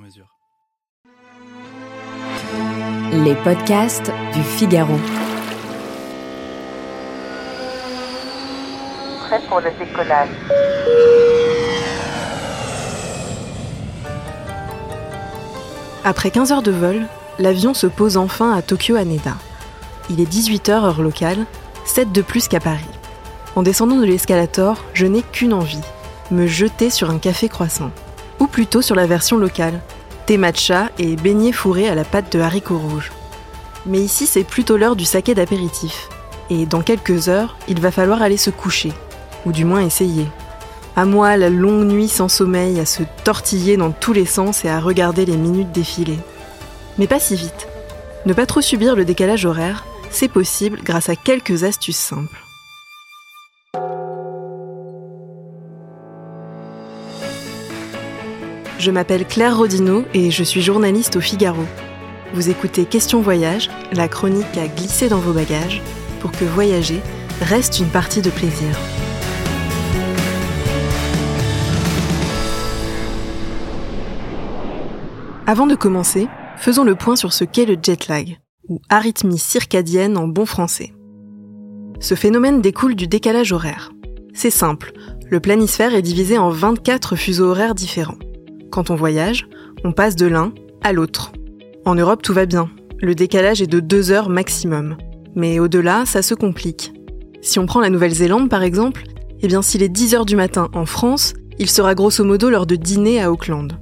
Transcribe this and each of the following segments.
mesure. Les podcasts du Figaro. Prêt pour le décollage. Après 15 heures de vol, l'avion se pose enfin à Tokyo Haneda. Il est 18h heure locale, 7 de plus qu'à Paris. En descendant de l'escalator, je n'ai qu'une envie, me jeter sur un café croissant. Ou plutôt sur la version locale, thé matcha et beignets fourrés à la pâte de haricots rouges. Mais ici, c'est plutôt l'heure du saké d'apéritif. Et dans quelques heures, il va falloir aller se coucher, ou du moins essayer. À moi, la longue nuit sans sommeil, à se tortiller dans tous les sens et à regarder les minutes défiler. Mais pas si vite. Ne pas trop subir le décalage horaire, c'est possible grâce à quelques astuces simples. Je m'appelle Claire Rodino et je suis journaliste au Figaro. Vous écoutez Question Voyage, la chronique à glisser dans vos bagages pour que voyager reste une partie de plaisir. Avant de commencer, faisons le point sur ce qu'est le jet lag, ou arythmie circadienne en bon français. Ce phénomène découle du décalage horaire. C'est simple, le planisphère est divisé en 24 fuseaux horaires différents. Quand on voyage, on passe de l'un à l'autre. En Europe, tout va bien. Le décalage est de 2 heures maximum. Mais au-delà, ça se complique. Si on prend la Nouvelle-Zélande par exemple, eh bien s'il est 10 heures du matin en France, il sera grosso modo l'heure de dîner à Auckland.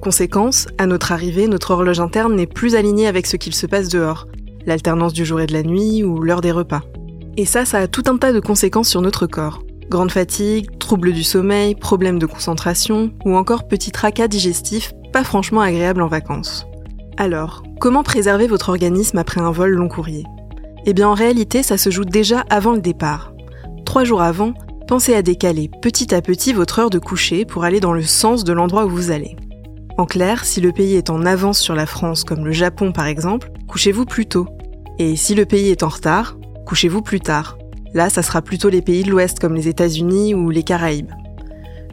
Conséquence, à notre arrivée, notre horloge interne n'est plus alignée avec ce qu'il se passe dehors, l'alternance du jour et de la nuit ou l'heure des repas. Et ça, ça a tout un tas de conséquences sur notre corps. Grande fatigue, troubles du sommeil, problèmes de concentration ou encore petit tracas digestif pas franchement agréable en vacances. Alors, comment préserver votre organisme après un vol long courrier? Eh bien en réalité, ça se joue déjà avant le départ. Trois jours avant, pensez à décaler petit à petit votre heure de coucher pour aller dans le sens de l'endroit où vous allez. En clair, si le pays est en avance sur la France, comme le Japon par exemple, couchez-vous plus tôt. Et si le pays est en retard, couchez-vous plus tard. Là, ça sera plutôt les pays de l'Ouest comme les États-Unis ou les Caraïbes.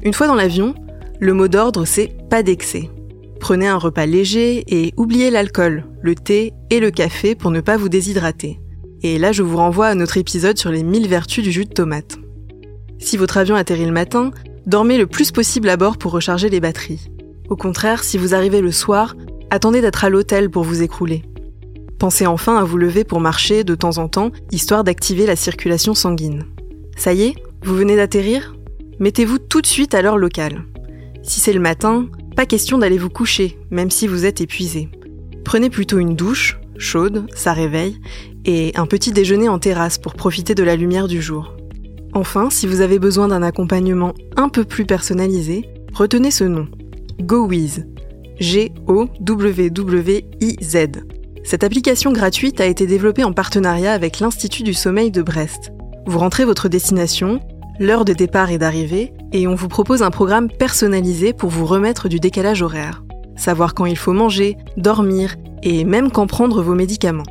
Une fois dans l'avion, le mot d'ordre c'est pas d'excès. Prenez un repas léger et oubliez l'alcool, le thé et le café pour ne pas vous déshydrater. Et là, je vous renvoie à notre épisode sur les 1000 vertus du jus de tomate. Si votre avion atterrit le matin, dormez le plus possible à bord pour recharger les batteries. Au contraire, si vous arrivez le soir, attendez d'être à l'hôtel pour vous écrouler. Pensez enfin à vous lever pour marcher de temps en temps, histoire d'activer la circulation sanguine. Ça y est, vous venez d'atterrir? Mettez-vous tout de suite à l'heure locale. Si c'est le matin, pas question d'aller vous coucher, même si vous êtes épuisé. Prenez plutôt une douche, chaude, ça réveille, et un petit déjeuner en terrasse pour profiter de la lumière du jour. Enfin, si vous avez besoin d'un accompagnement un peu plus personnalisé, retenez ce nom, GoWiz. G-O-W-W-I-Z. Cette application gratuite a été développée en partenariat avec l'Institut du Sommeil de Brest. Vous rentrez votre destination, l'heure de départ et d'arrivée, et on vous propose un programme personnalisé pour vous remettre du décalage horaire. Savoir quand il faut manger, dormir, et même quand prendre vos médicaments.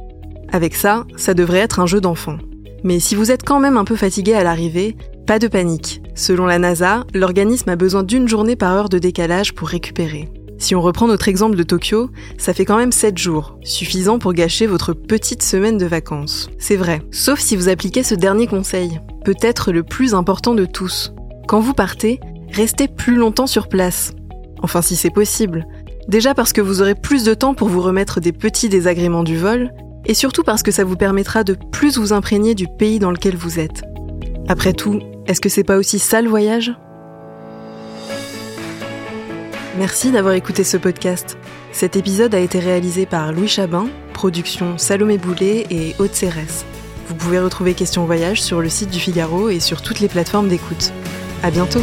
Avec ça, ça devrait être un jeu d'enfant. Mais si vous êtes quand même un peu fatigué à l'arrivée, pas de panique. Selon la NASA, l'organisme a besoin d'une journée par heure de décalage pour récupérer. Si on reprend notre exemple de Tokyo, ça fait quand même 7 jours, suffisant pour gâcher votre petite semaine de vacances. C'est vrai, sauf si vous appliquez ce dernier conseil, peut-être le plus important de tous. Quand vous partez, restez plus longtemps sur place. Enfin si c'est possible. Déjà parce que vous aurez plus de temps pour vous remettre des petits désagréments du vol, et surtout parce que ça vous permettra de plus vous imprégner du pays dans lequel vous êtes. Après tout, est-ce que c'est pas aussi ça le voyage? Merci d'avoir écouté ce podcast. Cet épisode a été réalisé par Louis Chabin, production Salomé Boulet et Haute Cérès. Vous pouvez retrouver Question Voyage sur le site du Figaro et sur toutes les plateformes d'écoute. À bientôt!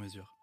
mesure.